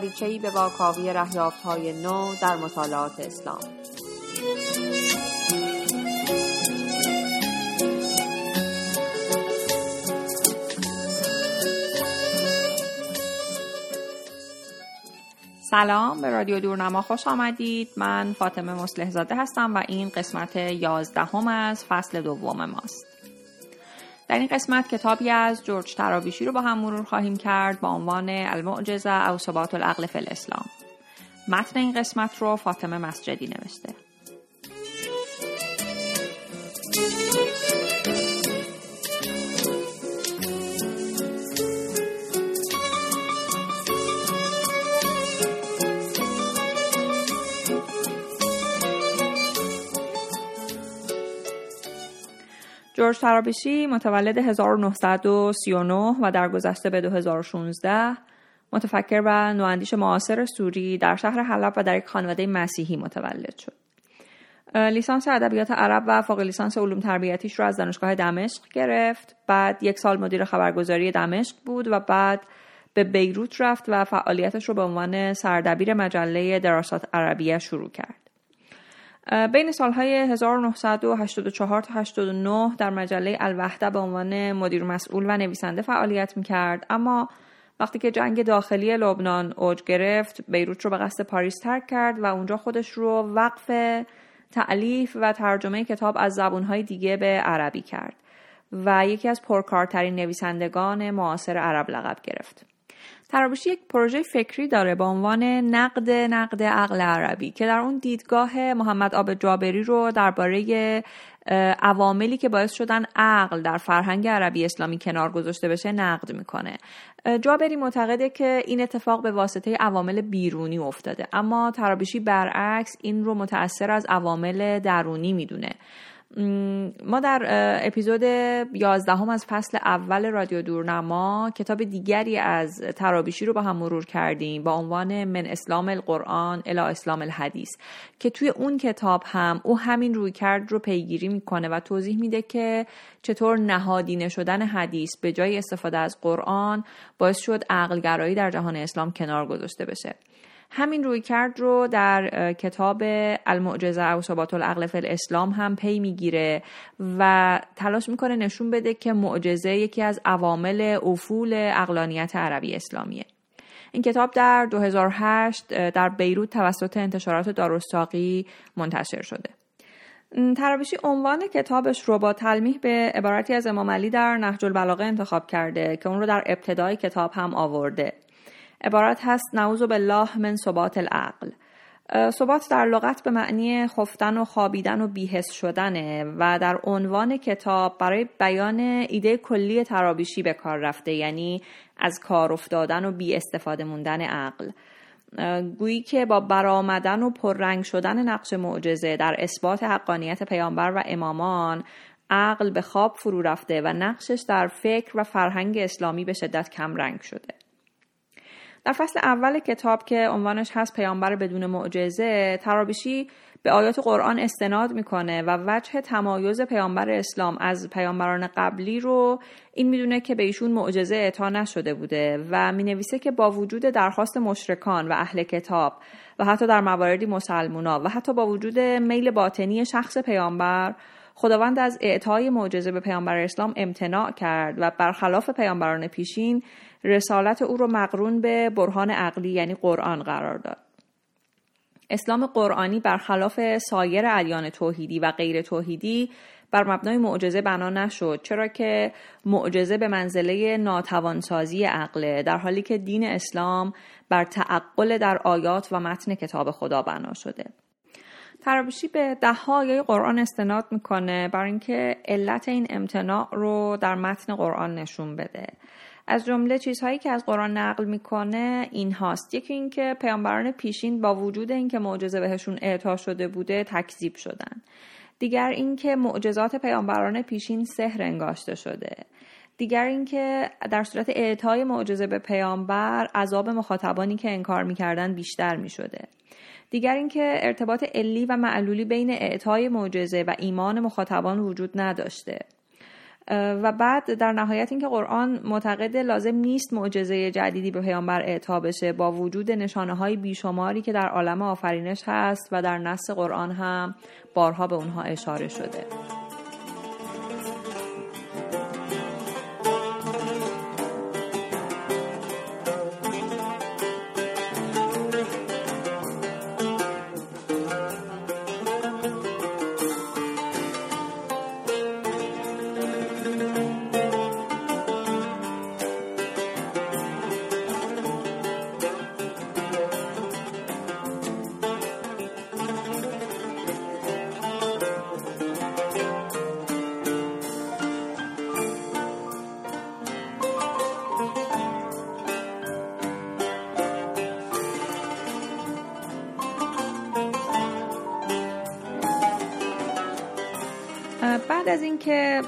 دریچهای به واکاوی رهیافت های نو در مطالعات اسلام. سلام به رادیو دورنما خوش آمدید. من فاطمه مسلح زاده هستم و این قسمت یازدهم از فصل دوم ماست. در این قسمت کتابی از جورج ترابیشی رو با هم مرور خواهیم کرد با عنوان المعجزه او ثبات العقل فی الاسلام. متن این قسمت رو فاطمه مسجدی نوشته. جورج ترابیشی متولد 1939 و در گذشته به 2016 متفکر و نواندیش معاصر سوری در شهر حلب و در یک خانواده مسیحی متولد شد. لیسانس ادبیات عرب و فوق لیسانس علوم تربیتیش رو از دانشگاه دمشق گرفت. بعد یک سال مدیر خبرگزاری دمشق بود و بعد به بیروت رفت و فعالیتش رو به عنوان سردبیر مجله دراسات عربیه شروع کرد. بین سالهای 1984 تا 89 در مجله الوحده به عنوان مدیر مسئول و نویسنده فعالیت می‌کرد اما وقتی که جنگ داخلی لبنان اوج گرفت بیروت رو به قصد پاریس ترک کرد و اونجا خودش رو وقف تعلیف و ترجمه کتاب از زبونهای دیگه به عربی کرد و یکی از پرکارترین نویسندگان معاصر عرب لقب گرفت. ترابوشی یک پروژه فکری داره با عنوان نقد نقد عقل عربی که در اون دیدگاه محمد آب جابری رو درباره عواملی که باعث شدن عقل در فرهنگ عربی اسلامی کنار گذاشته بشه نقد می‌کنه. جابری معتقده که این اتفاق به واسطه عوامل بیرونی افتاده اما ترابیشی برعکس این رو متأثر از عوامل درونی می‌دونه. ما در اپیزود 11 هم از فصل اول رادیو دورنما کتاب دیگری از ترابیشی رو با هم مرور کردیم با عنوان من اسلام القرآن الی اسلام الحدیث که توی اون کتاب هم او همین روی کرد رو پیگیری می‌کنه و توضیح میده که چطور نهادینه شدن حدیث به جای استفاده از قرآن باعث شد عقلگرایی در جهان اسلام کنار گذاشته بشه. همین روی کرد رو در کتاب المعجزه او ثبات العقل فی الاسلام هم پی می‌گیره و تلاش می‌کنه نشون بده که معجزه یکی از عوامل افول اقلانیت عربی اسلامیه. این کتاب در 2008 در بیروت توسط انتشارات دارستاقی منتشر شده. ترابیشی عنوان کتابش رو با تلمیح به عبارتی از امام علی در نهج البلاغه انتخاب کرده که اون رو در ابتدای کتاب هم آورده. عبارت هست نعوذ بالله من ثبات العقل. ثبات در لغت به معنی خفتن و خوابیدن و بیهس شدنه و در عنوان کتاب برای بیان ایده کلی ترابیشی به کار رفته یعنی از کار افتادن و بی استفاده موندن عقل. گویی که با برآمدن و پررنگ شدن نقش معجزه در اثبات حقانیت پیامبر و امامان عقل به خواب فرو رفته و نقشش در فکر و فرهنگ اسلامی به شدت کم رنگ شده. در فصل اول کتاب که عنوانش هست پیامبر بدون معجزه ترابیشی به آیات قرآن استناد می‌کنه و وجه تمایز پیامبر اسلام از پیامبران قبلی رو این می‌دونه که به ایشون معجزه اعطا نشده بوده و می‌نویسه که با وجود درخواست مشرکان و اهل کتاب و حتی در مواردی مسلمونا و حتی با وجود میل باطنی شخص پیامبر خداوند از اعطای معجزه به پیامبر اسلام امتناع کرد و برخلاف پیامبران پیشین رسالت او رو مقرون به برهان عقلی یعنی قرآن قرار داد. اسلام قرآنی برخلاف سایر ادیان توحیدی و غیر توحیدی بر مبنای معجزه بنا نشد چرا که معجزه به منزله ناتوانسازی عقله در حالی که دین اسلام بر تعقل در آیات و متن کتاب خدا بنا شده ترابشی به ده های قرآن استناد می‌کنه برای اینکه علت این امتناع رو در متن قرآن نشون بده از جمله چیزهایی که از قرآن نقل می‌کنه این هاست. یکی اینکه پیامبران پیشین با وجود اینکه معجزه بهشون اعطا شده بوده تکذیب شدن. دیگر اینکه معجزات پیامبران پیشین سحر انگاشته شده. دیگر اینکه در صورت اعطای معجزه به پیامبر عذاب مخاطبانی که انکار می‌کردن بیشتر می‌شده. دیگر اینکه ارتباط علی و معلولی بین اعطای معجزه و ایمان مخاطبان وجود نداشته. و بعد در نهایت اینکه قرآن معتقد لازم نیست معجزه جدیدی به پیامبر اعطا بشه با وجود نشانه های بیشماری که در عالم آفرینش هست و در نص قرآن هم بارها به اونها اشاره شده. اینکه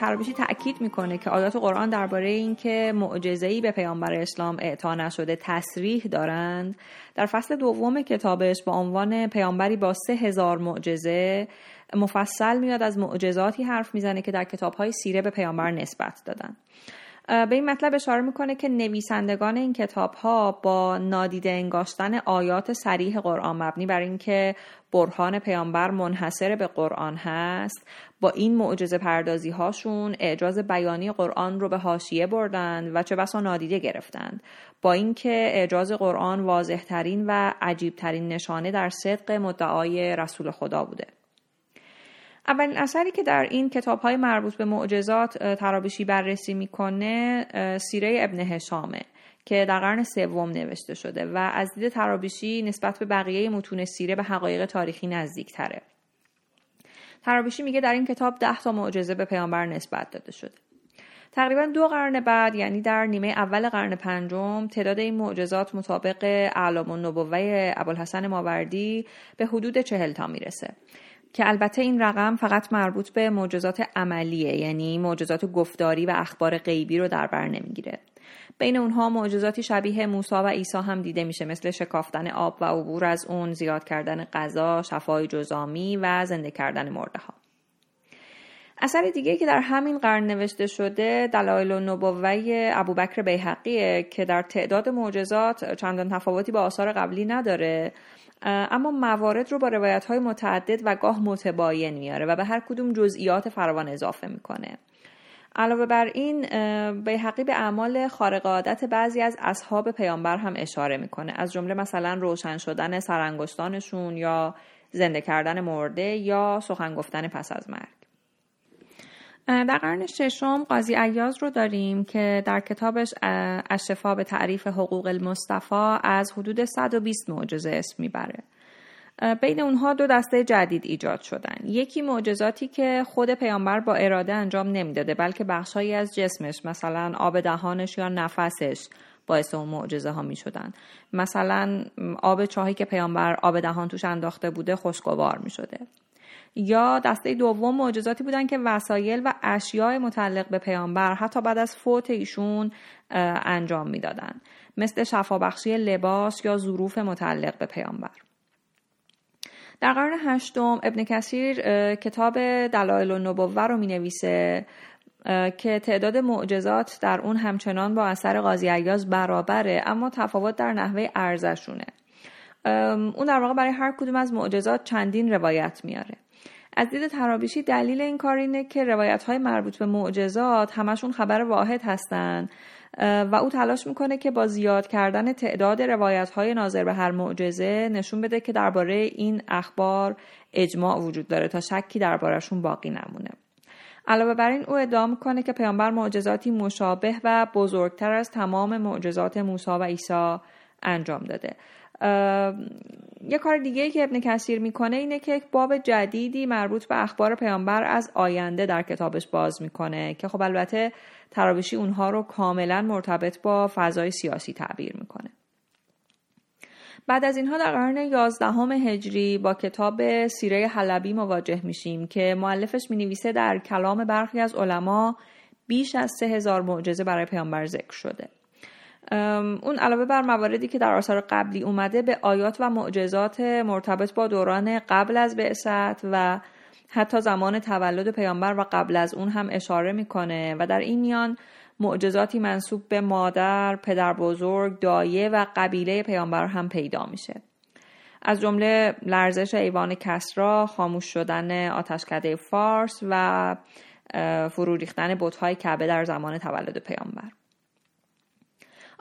ترابیشی تاکید می‌کنه که آیات قرآن درباره اینکه معجزه‌ای به پیامبر اسلام اعطا نشده تصریح دارند. در فصل دوم کتابش با عنوان پیامبری با سه هزار معجزه مفصل میاد از معجزاتی حرف می‌زنه که در کتابهای سیره به پیامبر نسبت دادن. به این مطلب اشاره می‌کنه که نویسندگان این کتاب ها با نادیده انگاشتن آیات سریح قرآن مبنی بر اینکه برهان پیامبر منحصر به قرآن هست. با این معجزه پردازی هاشون اعجاز بیانی قرآن رو به حاشیه بردند و چه بسا نادیده گرفتند با اینکه اعجاز قرآن واضح ترین و عجیب ترین نشانه در صدق مدعای رسول خدا بوده اولین اثری که در این کتاب های مربوط به معجزات ترابشی بررسی می‌کنه سیره ابن هشامه که در قرن سوم نوشته شده و از دید ترابیشی نسبت به بقیه متون سیره به حقایق تاریخی نزدیک تره. ترابیشی میگه در این کتاب ده تا معجزه به پیامبر نسبت داده شده. تقریبا دو قرن بعد یعنی در نیمه اول قرن پنجم تعداد این معجزات مطابق اعلام و نبوه ابوالحسن ماوردی به حدود چهل تا می‌رسه که البته این رقم فقط مربوط به معجزات عملیه یعنی معجزات گفتاری و اخبار غیبی رو در بر نمی‌گیره بین اونها معجزاتی شبیه موسی و عیسی هم دیده میشه مثل شکافتن آب و عبور از اون زیاد کردن غذا شفای جزامی و زنده کردن مرده ها. اثر دیگه که در همین قرن نوشته شده دلایل و نبوه ابوبکر بیحقیه که در تعداد معجزات چندان تفاوتی با آثار قبلی نداره اما موارد رو با روایت های متعدد و گاه متباین میاره و به هر کدوم جزئیات فراوان اضافه می‌کنه. علاوه بر این به اعمال خارق عادت بعضی از اصحاب پیامبر هم اشاره می‌کنه. از جمله مثلا روشن شدن سرانگشتانشون یا زنده کردن مرده یا سخن گفتن پس از مرگ. در قرن ششم قاضی ایاز رو داریم که در کتابش اشفا به تعریف حقوق المصطفى از حدود 120 معجزه اسم می‌بره. بین اونها دو دسته جدید ایجاد شدن یکی معجزاتی که خود پیامبر با اراده انجام نمی‌داده بلکه بخشهایی از جسمش مثلا آب دهانش یا نفسش باعث اون معجزه ها می شدن. مثلا آب چاهی که پیامبر آب دهان توش انداخته بوده خوشگوار می شده. یا دسته دوم معجزاتی بودن که وسایل و اشیاء متعلق به پیامبر حتی بعد از فوت ایشون انجام می‌دادند مثل شفابخشی لباس یا ظروف متعلق به پیامبر در قرن هشتم ابن کثیر کتاب دلایل و نبوه رو می نویسه که تعداد معجزات در اون همچنان با اثر قاضی عیاز برابره اما تفاوت در نحوه ارزشونه. اون در واقع برای هر کدوم از معجزات چندین روایت میاره. از دید ترابیشی دلیل این کار اینه که روایت های مربوط به معجزات همشون خبر واحد هستن. و او تلاش می‌کنه که با زیاد کردن تعداد روایت های ناظر به هر معجزه نشون بده که درباره این اخبار اجماع وجود داره تا شکی دربارهشون باقی نمونه. علاوه بر این او ادعا می‌کنه که پیامبر معجزاتی مشابه و بزرگتر از تمام معجزات موسی و عیسی انجام داده. یه کار دیگه ای که ابن کثیر می‌کنه اینه که یک باب جدیدی مربوط به اخبار پیامبر از آینده در کتابش باز می‌کنه که خب البته تراویشی اونها رو کاملا مرتبط با فضای سیاسی تعبیر می‌کنه. بعد از اینها در قرن یازدهم هجری با کتاب سیره حلبی مواجه میشیم که معلفش می‌نویسه در کلام برخی از علما بیش از سه هزار معجزه برای پیامبر ذکر شده. اون علاوه بر مواردی که در آثار قبلی اومده به آیات و معجزات مرتبط با دوران قبل از بعثت و حتی زمان تولد پیامبر و قبل از اون هم اشاره می‌کنه و در این میان معجزاتی منصوب به مادر، پدر بزرگ، دایه و قبیله پیامبر هم پیدا میشه. از جمله لرزش ایوان کسرا، خاموش شدن آتشکده فارس و فرو ریختن بتهای کعبه در زمان تولد پیامبر.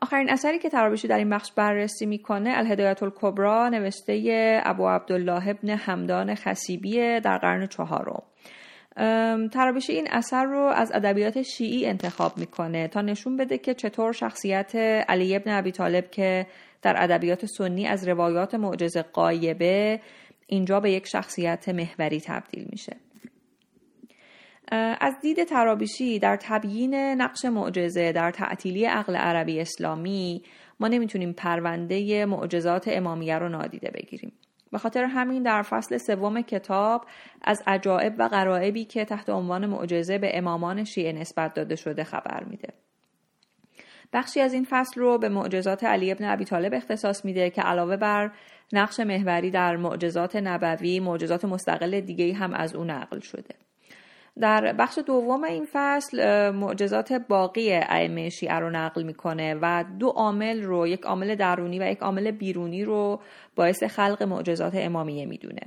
آخرین اثری که ترابیشی در این بخش بررسی می‌کنه الهدایت الکبرا نوشته ابو عبدالله ابن همدان خسیبی در قرن چهارم. ترابیشی این اثر رو از ادبیات شیعی انتخاب می‌کنه تا نشون بده که چطور شخصیت علی ابن ابی طالب که در ادبیات سنی از روایات معجزه قایبه اینجا به یک شخصیت محوری تبدیل میشه. از دید ترابیشی در تبیین نقش معجزه در تعطیلی عقل عربی اسلامی ما نمی‌تونیم پرونده معجزات امامیه رو نادیده بگیریم. به خاطر همین در فصل سوم کتاب از عجائب و غرائبی که تحت عنوان معجزه به امامان شیعه نسبت داده شده خبر میده. بخشی از این فصل رو به معجزات علی ابن ابی طالب اختصاص میده که علاوه بر نقش محوری در معجزات نبوی معجزات مستقل دیگه هم از اون نقل شده. در بخش دوم این فصل معجزات باقی ائمه شیعه رو نقل می‌کنه و دو عامل رو یک عامل درونی و یک عامل بیرونی رو باعث خلق معجزات امامیه می‌دونه.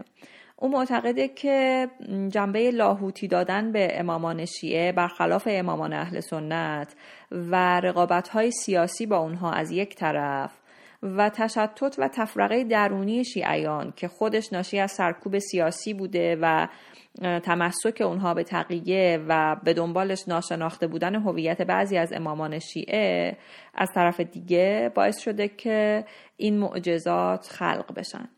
او معتقده که جنبه لاهوتی دادن به امامان شیعه برخلاف امامان اهل سنت و رقابت های سیاسی با اونها از یک طرف و تشتت و تفرقه درونی شیعیان که خودش ناشی از سرکوب سیاسی بوده و تمسک اونها به تقیه و به دنبالش ناشناخته بودن هویت بعضی از امامان شیعه از طرف دیگه باعث شده که این معجزات خلق بشن.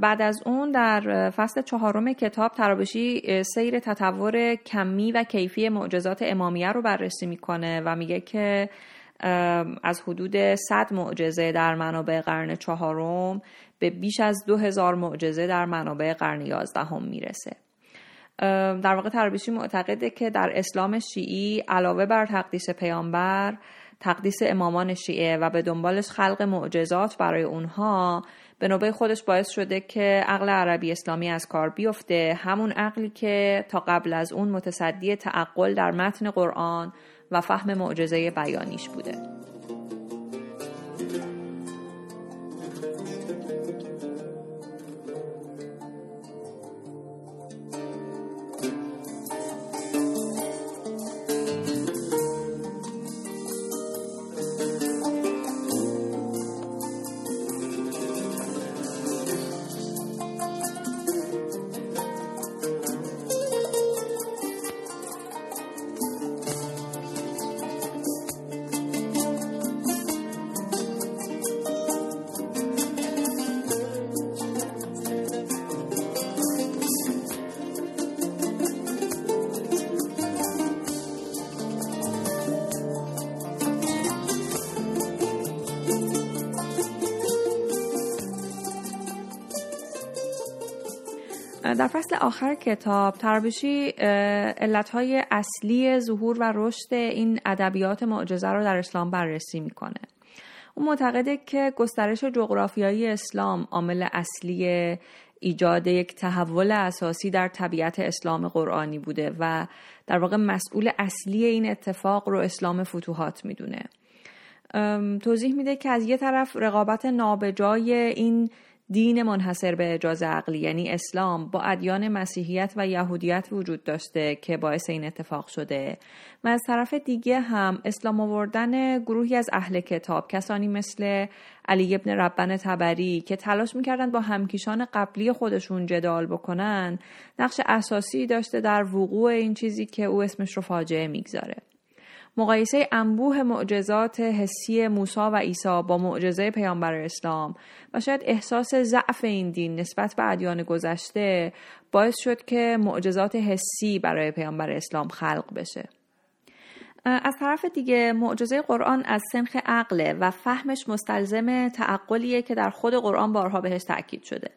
بعد از اون در فصل چهارم کتاب ترابشی سیر تطور کمی و کیفی معجزات امامیه رو بررسی می‌کنه و میگه که از حدود 100 معجزه در منابع قرن چهارم به بیش از دو هزار معجزه در منابع قرن یازدهم می‌رسه. در واقع ترابیشی معتقده که در اسلام شیعی علاوه بر تقدیس پیامبر تقدیس امامان شیعه و به دنبالش خلق معجزات برای اونها به نوبه خودش باعث شده که عقل عربی اسلامی از کار بیفته. همون عقلی که تا قبل از اون متصدی تعقل در متن قرآن و فهم معجزه بیانیش بوده. در فصل آخر کتاب ترابیشی علتهای اصلی ظهور و رشد این ادبیات معجزه رو در اسلام بررسی می‌کنه. او معتقده که گسترش جغرافیایی اسلام عامل اصلی ایجاد یک تحول اساسی در طبیعت اسلام قرآنی بوده و در واقع مسئول اصلی این اتفاق رو اسلام فتوحات می‌دونه. توضیح میده که از یه طرف رقابت نابجای این دین منحصر به اجاز عقلی یعنی اسلام با ادیان مسیحیت و یهودیت وجود داشته که باعث این اتفاق شده. و از طرف دیگه هم اسلام آوردن گروهی از اهل کتاب کسانی مثل علی ابن ربن تبری که تلاش می‌کردن با همکیشان قبلی خودشون جدال بکنن نقش اساسی داشته در وقوع این چیزی که او اسمش رو فاجعه می‌گذاره. مقایسه انبوه معجزات حسی موسی و عیسی با معجزه پیامبر اسلام و شاید احساس ضعف این دین نسبت به ادیان گذشته باعث شد که معجزات حسی برای پیامبر اسلام خلق بشه. از طرف دیگه معجزه قرآن از سنخ عقله و فهمش مستلزم تعقلیه که در خود قرآن بارها بهش تاکید شده.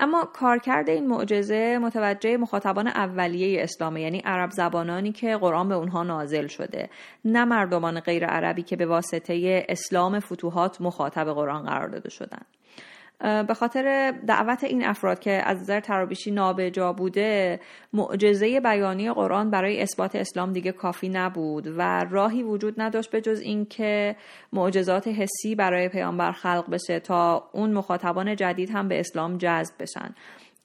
اما کارکرد این معجزه متوجه مخاطبان اولیه اسلامه یعنی عرب زبانانی که قرآن به اونها نازل شده. نه مردمان غیر عربی که به واسطه اسلام فتوحات مخاطب قرآن قرار داده شدن. به خاطر دعوت این افراد که از نظر ترابیشی نابجا بوده معجزه بیانی قرآن برای اثبات اسلام دیگه کافی نبود و راهی وجود نداشت به جز اینکه معجزات حسی برای پیامبر خلق بشه تا اون مخاطبان جدید هم به اسلام جذب بشن.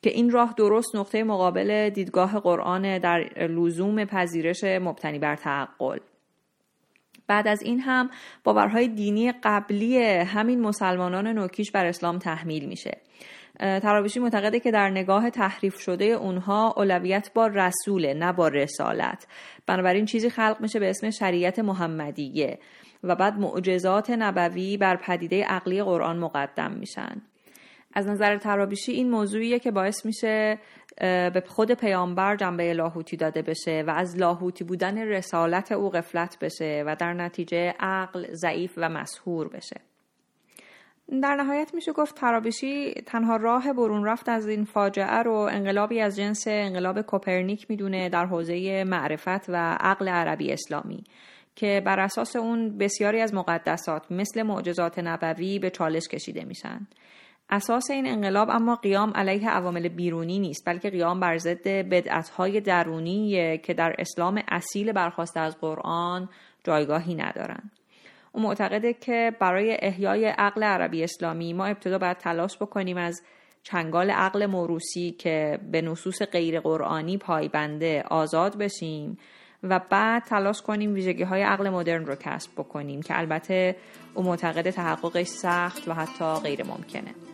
که این راه درست نقطه مقابل دیدگاه قرآن در لزوم پذیرش مبتنی بر تعقل. بعد از این هم باورهای دینی قبلی همین مسلمانان نوکیش بر اسلام تحمیل میشه. تراویشی معتقده که در نگاه تحریف شده اونها اولویت با رسوله نه با رسالت. بنابراین چیزی خلق میشه به اسم شریعت محمدیه و بعد معجزات نبوی بر پدیده عقلی قرآن مقدم میشن. از نظر ترابیشی این موضوعیه که باعث میشه به خود پیامبر جنبه لاهوتی داده بشه و از لاهوتی بودن رسالت او قفلت بشه و در نتیجه عقل ضعیف و مسهور بشه. در نهایت میشه گفت ترابیشی تنها راه برون رفت از این فاجعه رو انقلابی از جنس انقلاب کوپرنیک می‌دونه در حوزه معرفت و عقل عربی اسلامی که بر اساس اون بسیاری از مقدسات مثل معجزات نبوی به چالش کشیده میشن. اساس این انقلاب اما قیام علیه عوامل بیرونی نیست بلکه قیام بر ضد بدعتهای درونی که در اسلام اصیل برخواسته از قرآن جایگاهی ندارند او معتقده که برای احیای عقل عربی اسلامی ما ابتدا باید تلاش بکنیم از چنگال عقل موروسی که به نصوص غیر قرآنی پایبنده آزاد بشیم و بعد تلاش کنیم ویژگی های عقل مدرن رو کسب بکنیم که البته او معتقد تحققش سخت و حتی غیر ممکنه.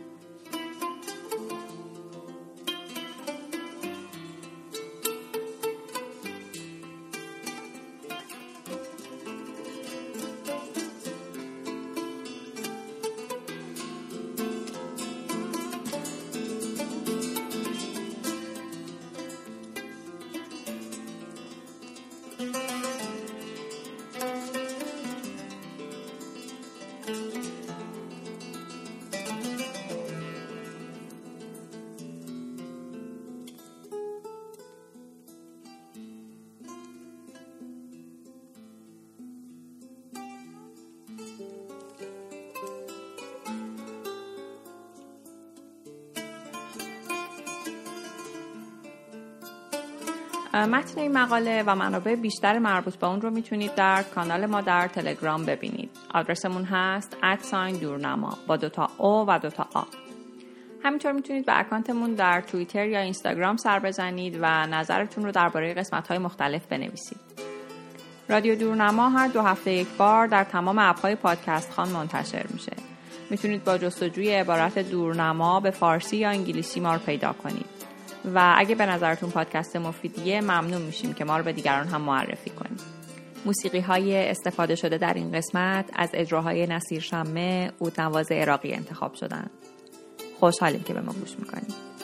متن این مقاله و منابع بیشتر مربوط به اون رو می‌تونید در کانال ما در تلگرام ببینید. آدرسمون هست ادساین دورنما با دوتا او و دوتا آ همینطور می‌تونید به اکانتمون در توییتر یا اینستاگرام سر بزنید و نظرتون رو درباره قسمت های مختلف بنویسید. رادیو دورنما هر دو هفته یک بار در تمام اپهای پادکست خان منتشر میشه. می‌تونید با جستجوی عبارت دورنما به فارسی یا انگلیسی ما رو پیدا کنید. و اگه به نظرتون پادکست مفیدیه ممنون میشیم که ما رو به دیگران هم معرفی کنیم موسیقی های استفاده شده در این قسمت از اجراهای نصیر شمه او نواز عراقی انتخاب شدن. خوشحالیم که به ما گوش می‌کنیم